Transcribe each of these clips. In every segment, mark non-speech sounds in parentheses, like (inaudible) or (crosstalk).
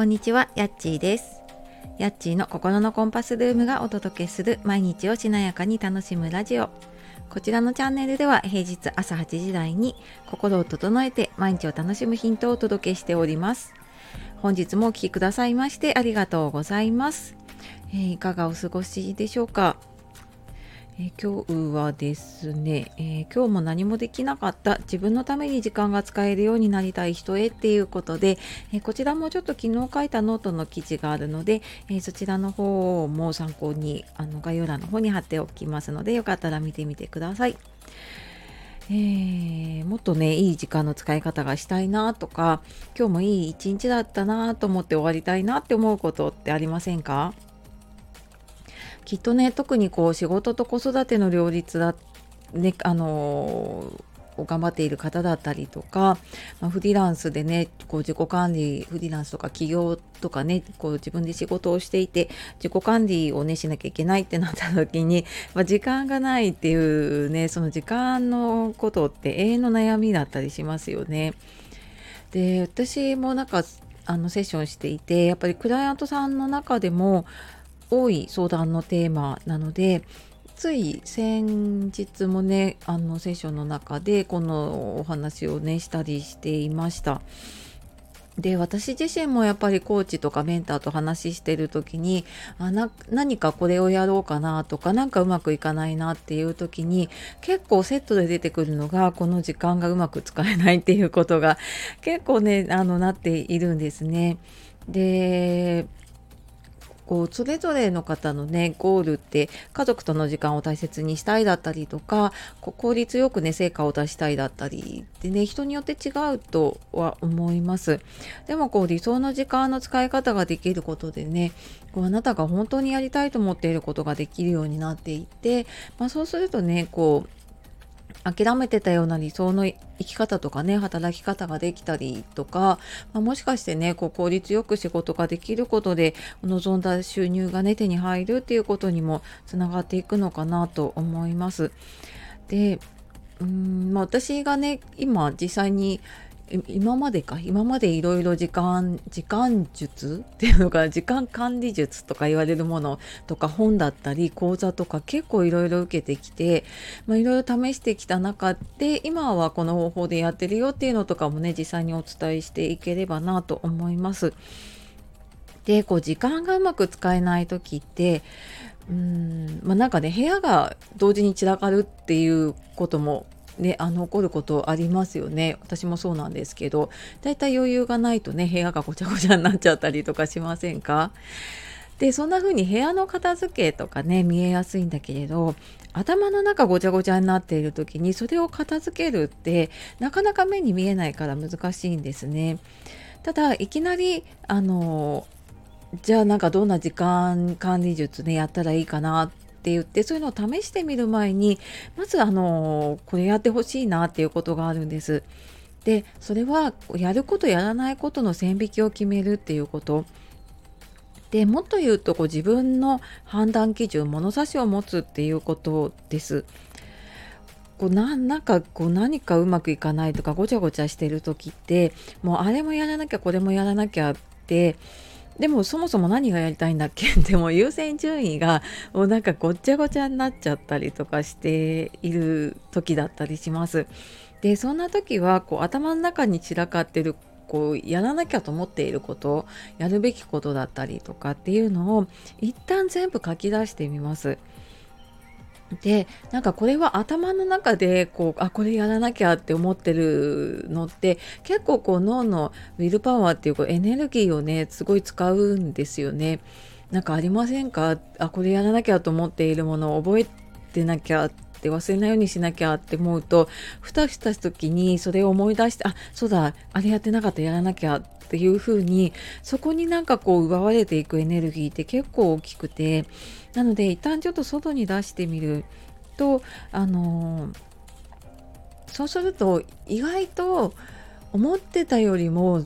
こんにちは、やっちーです。やっちーの心のコンパスルームがお届けする毎日をしなやかに楽しむラジオ。こちらのチャンネルでは平日朝8時台に心を整えて毎日を楽しむヒントをお届けしております。本日もお聴きくださいましてありがとうございます。えーいかがお過ごしでしょうか、え今日はですね、えー今日も何もできなかった自分のために時間が使えるようになりたい人へっていうことで、えーこちらもちょっと昨日書いたノートの記事があるので、えーそちらの方も参考にあの概要欄の方に貼っておきますのでよかったら見てみてください。えーもっとねいい時間の使い方がしたいなとか今日もいい一日だったなと思って終わりたいなって思うことってありませんか？きっとね特にこう仕事と子育ての両立だねあのー頑張っている方だったりとか、まあ、フリーランスでねこう自己管理フリーランスとか起業とかねこう自分で仕事をしていて自己管理をねしなきゃいけないってなった時に、(laughs) まあ、時間がないっていうねその時間のことって永遠の悩みだったりしますよね。で私もなんかあのセッションしていてやっぱりクライアントさんの中でも多い相談のテーマなのでつい先日もねあのセッションの中でこのお話をねしたりしていました。で私自身もやっぱりコーチとかメンターと話してる時にあな何かこれをやろうかなとか何かうまくいかないなっていう時に結構セットで出てくるのがこの時間がうまく使えないっていうことが結構ねあのなっているんですね。でこうそれぞれの方のねゴールって家族との時間を大切にしたいだったりとかこう効率よくね成果を出したいだったりでね人によって違うとは思います。でもこう理想の時間の使い方ができることでねこうあなたが本当にやりたいと思っていることができるようになっていて、まあ、そうするとねこう諦めてたような理想の生き方とかね働き方ができたりとか、まあ、もしかしてねこう効率よく仕事ができることで望んだ収入がね手に入るっていうことにもつながっていくのかなと思います。でうん、ま、私がね今実際に今までか？今までいろいろ時間時間術っていうのが時間管理術とか言われるものとか本だったり講座とか結構いろいろ受けてきていろいろ試してきた中で今はこの方法でやってるよっていうのとかもね実際にお伝えしていければなと思います。でこう時間がうまく使えない時ってうんまあなんかね部屋が同時に散らかるっていうこともね、あの起こることありますよね私もそうなんですけどだいたい余裕がないとね部屋がごちゃごちゃになっちゃったりとかしませんか？でそんな風に部屋の片付けとかね見えやすいんだけれど頭の中ごちゃごちゃになっている時にそれを片付けるってなかなか目に見えないから難しいんですね。ただいきなりあのじゃあなんかどんな時間管理術ねやったらいいかなって言ってそういうのを試してみる前にまずあのこれやってほしいなっていうことがあるんです。でそれはやることやらないことの線引きを決めるっていうこと。でもっと言うとこう自分の判断基準物差しを持つっていうことです。こうななんかこう何かうまくいかないとかごちゃごちゃしてる時ってもうあれもやらなきゃこれもやらなきゃってでもそもそも何がやりたいんだっけ？(laughs) でも優先順位がもうなんかごっちゃごちゃになっちゃったりとかしている時だったりします。でそんな時はこう頭の中に散らかってるこうやらなきゃと思っていることやるべきことだったりとかっていうのを一旦全部書き出してみます。でなんかこれは頭の中でこうあこれやらなきゃって思ってるのって結構こう脳のウィルパワーっていうこうエネルギーをねすごい使うんですよね。なんかありませんか？あこれやらなきゃと思っているものを覚えてなきゃってって忘れないようにしなきゃって思うとふたふたした時にそれを思い出してあそうだあれやってなかったやらなきゃっていう風にそこになんかこう奪われていくエネルギーって結構大きくてなので一旦ちょっと外に出してみるとあのそうすると意外と思ってたよりも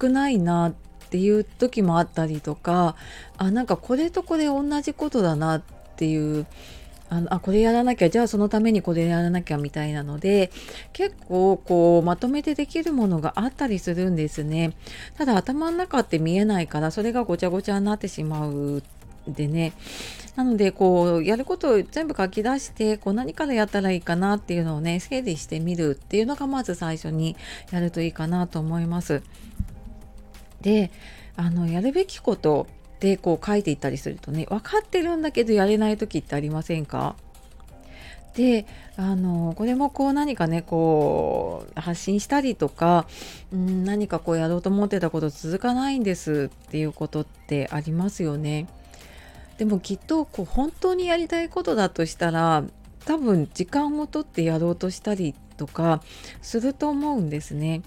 少ないなっていう時もあったりとかあなんかこれとこれ同じことだなっていうあのあこれやらなきゃじゃあそのためにこれやらなきゃみたいなので結構こうまとめてできるものがあったりするんですねただ頭の中って見えないからそれがごちゃごちゃになってしまうでねなのでこうやることを全部書き出してこう何からやったらいいかなっていうのをね整理してみるっていうのがまず最初にやるといいかなと思います。であのやるべきことでこう書いていったりするとね分かってるんだけどやれない時ってありませんか？であのこれもこう何かねこう発信したりとか、うん、何かこうやろうと思ってたこと続かないんですっていうことってありますよね。でもきっとこう本当にやりたいことだとしたら多分時間をとってやろうとしたりとかすると思うんですね。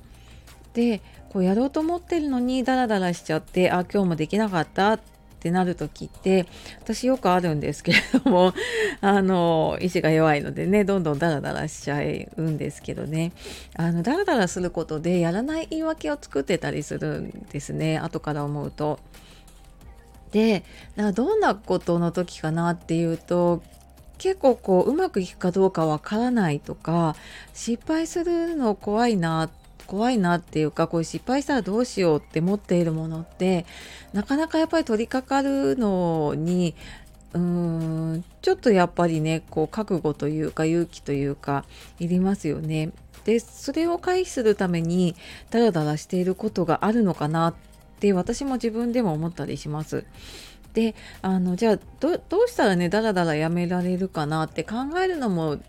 でこうやろうと思ってるのにダラダラしちゃってあ今日もできなかったってなる時って私よくあるんですけれども (laughs) あの意志が弱いのでねどんどんダラダラしちゃうんですけどねあのダラダラすることでやらない言い訳を作ってたりするんですね後から思うと。でどんなことの時かなっていうと結構こううまくいくかどうかわからないとか失敗するの怖いなって怖いなっていうかこう失敗したらどうしようって持っているものってなかなかやっぱり取り掛かるのにうーんちょっとやっぱりねこう覚悟というか勇気というかいりますよね。でそれを回避するためにダラダラしていることがあるのかなって私も自分でも思ったりします。であのじゃあどうしたらねダラダラやめられるかなって考えるのも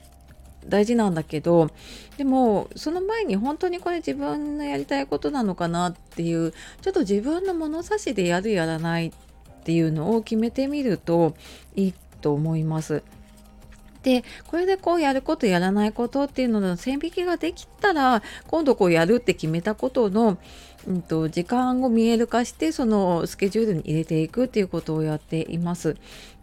大事なんだけどでもその前に本当にこれ自分のやりたいことなのかなっていうちょっと自分の物差しでやるやらないっていうのを決めてみるといいと思います。でこれでこうやることやらないことっていうのの線引きができたら今度こうやるって決めたことの、うんと、時間を見える化してそのスケジュールに入れていくっていうことをやっています。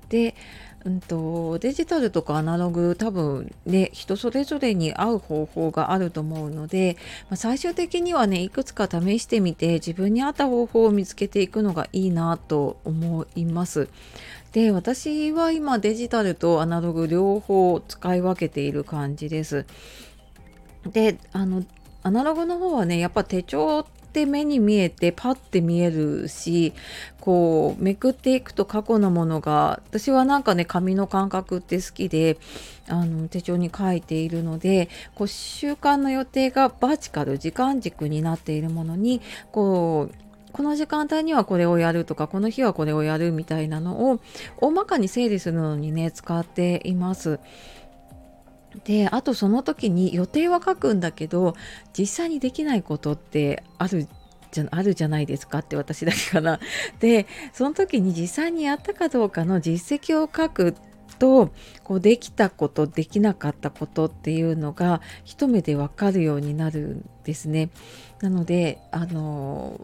でうんと、デジタルとかアナログ多分ね人それぞれに合う方法があると思うので、まあ、最終的にはねいくつか試してみて自分に合った方法を見つけていくのがいいなと思います。で私は今デジタルとアナログ両方使い分けている感じです。であのアナログの方はねやっぱ手帳って目に見えてパッて見えるしこうめくっていくと過去のものが私はなんかね紙の感覚って好きであの手帳に書いているのでこう習慣の予定がバーチカル時間軸になっているものにこうこの時間帯にはこれをやるとかこの日はこれをやるみたいなのを大まかに整理するのにね使っています。であとその時に予定は書くんだけど実際にできないことってあるじゃあるじゃないですかって私だけかな。でその時に実際にやったかどうかの実績を書くとこうできたことできなかったことっていうのが一目でわかるようになるんですね。なのであの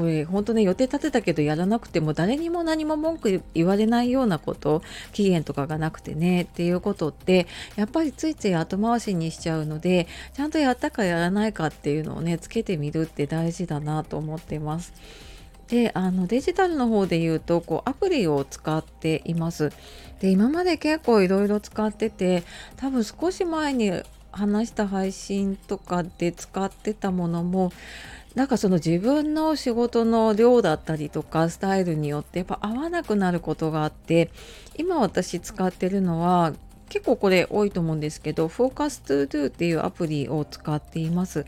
これ本当ね予定立てたけどやらなくても誰にも何も文句言われないようなこと期限とかがなくてねっていうことって (laughs) やっぱりついつい後回しにしちゃうのでちゃんとやったかやらないかっていうのをねつけてみるって大事だなと思ってます。であのデジタルの方で言うとこうアプリを使っています。で今まで結構いろいろ使ってて多分少し前に話した配信とかで使ってたものもなんかその自分の仕事の量だったりとかスタイルによってやっぱ合わなくなることがあって今私使ってるのは結構これ多いと思うんですけど Focus to Do っていうアプリを使っています。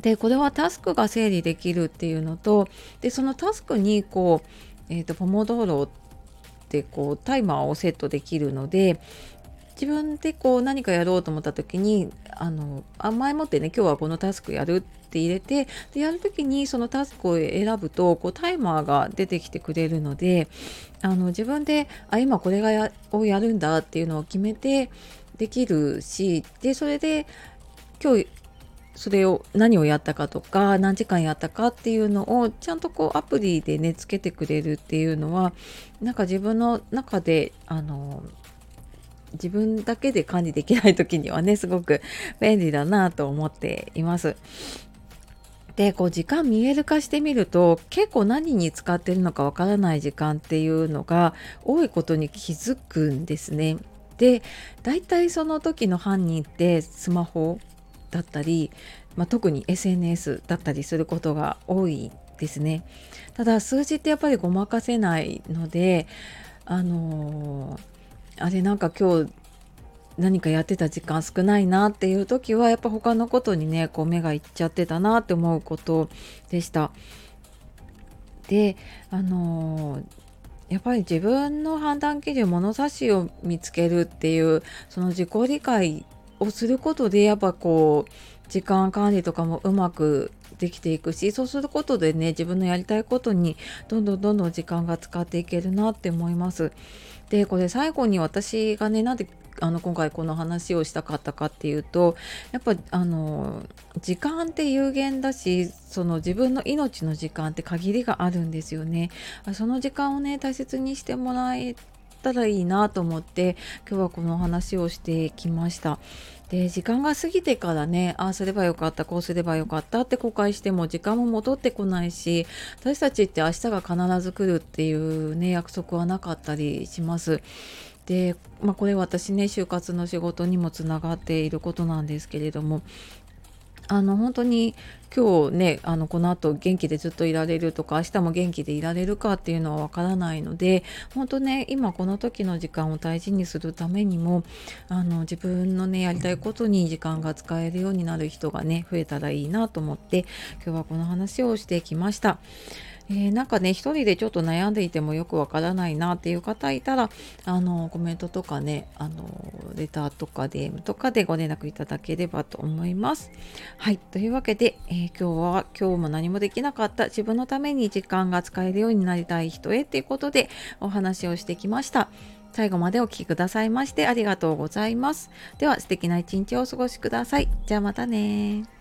でこれはタスクが整理できるっていうのとでそのタスクにこう、えーと、ポモドーロってこうタイマーをセットできるので自分でこう何かやろうと思った時にあのあ前もってね今日はこのタスクやるって入れてでやる時にそのタスクを選ぶとこうタイマーが出てきてくれるのであの自分であ今これがやをやるんだっていうのを決めてできるしでそれで今日それを何をやったかとか何時間やったかっていうのをちゃんとこうアプリでねつけてくれるっていうのはなんか自分の中であの自分だけで管理できない時にはねすごく便利だなと思っています。でこう時間見える化してみると結構何に使ってるのかわからない時間っていうのが多いことに気づくんですね。で大体その時の犯人ってスマホだったり、まあ、特に SNS だったりすることが多いですね。ただ数字ってやっぱりごまかせないのであのー、あれなんか今日何かやってた時間少ないなっていう時はやっぱ他のことにねこう目がいっちゃってたなって思うことでした。であのやっぱり自分の判断基準物差しを見つけるっていうその自己理解をすることでやっぱこう時間管理とかもうまくできていくしそうすることでね自分のやりたいことにどんどんどんどん時間が使っていけるなって思います。でこれ最後に私がねなんであの今回この話をしたかったかっていうとやっぱあの時間って有限だしその自分の命の時間って限りがあるんですよね。その時間をね大切にしてもらえたらいいなと思って今日はこの話をしてきました。で時間が過ぎてからねああすればよかったこうすればよかったって後悔しても時間も戻ってこないし私たちって明日が必ず来るっていうね約束はなかったりします。で、まあ、これ私ね就活の仕事にもつながっていることなんですけれどもあの本当に今日ねあのこの後元気でずっといられるとか明日も元気でいられるかっていうのはわからないので本当ね今この時の時間を大事にするためにもあの自分のねやりたいことに時間が使えるようになる人がね増えたらいいなと思って今日はこの話をしてきました。えー、なんかね一人でちょっと悩んでいてもよくわからないなっていう方いたらあのコメントとかねあのレターとか DM とかでご連絡いただければと思います。はいというわけで、えー、今日は今日も何もできなかった自分のために時間が使えるようになりたい人へっていうことでお話をしてきました。最後までお聴きくださいましてありがとうございます。では素敵な一日をお過ごしください。じゃあまたね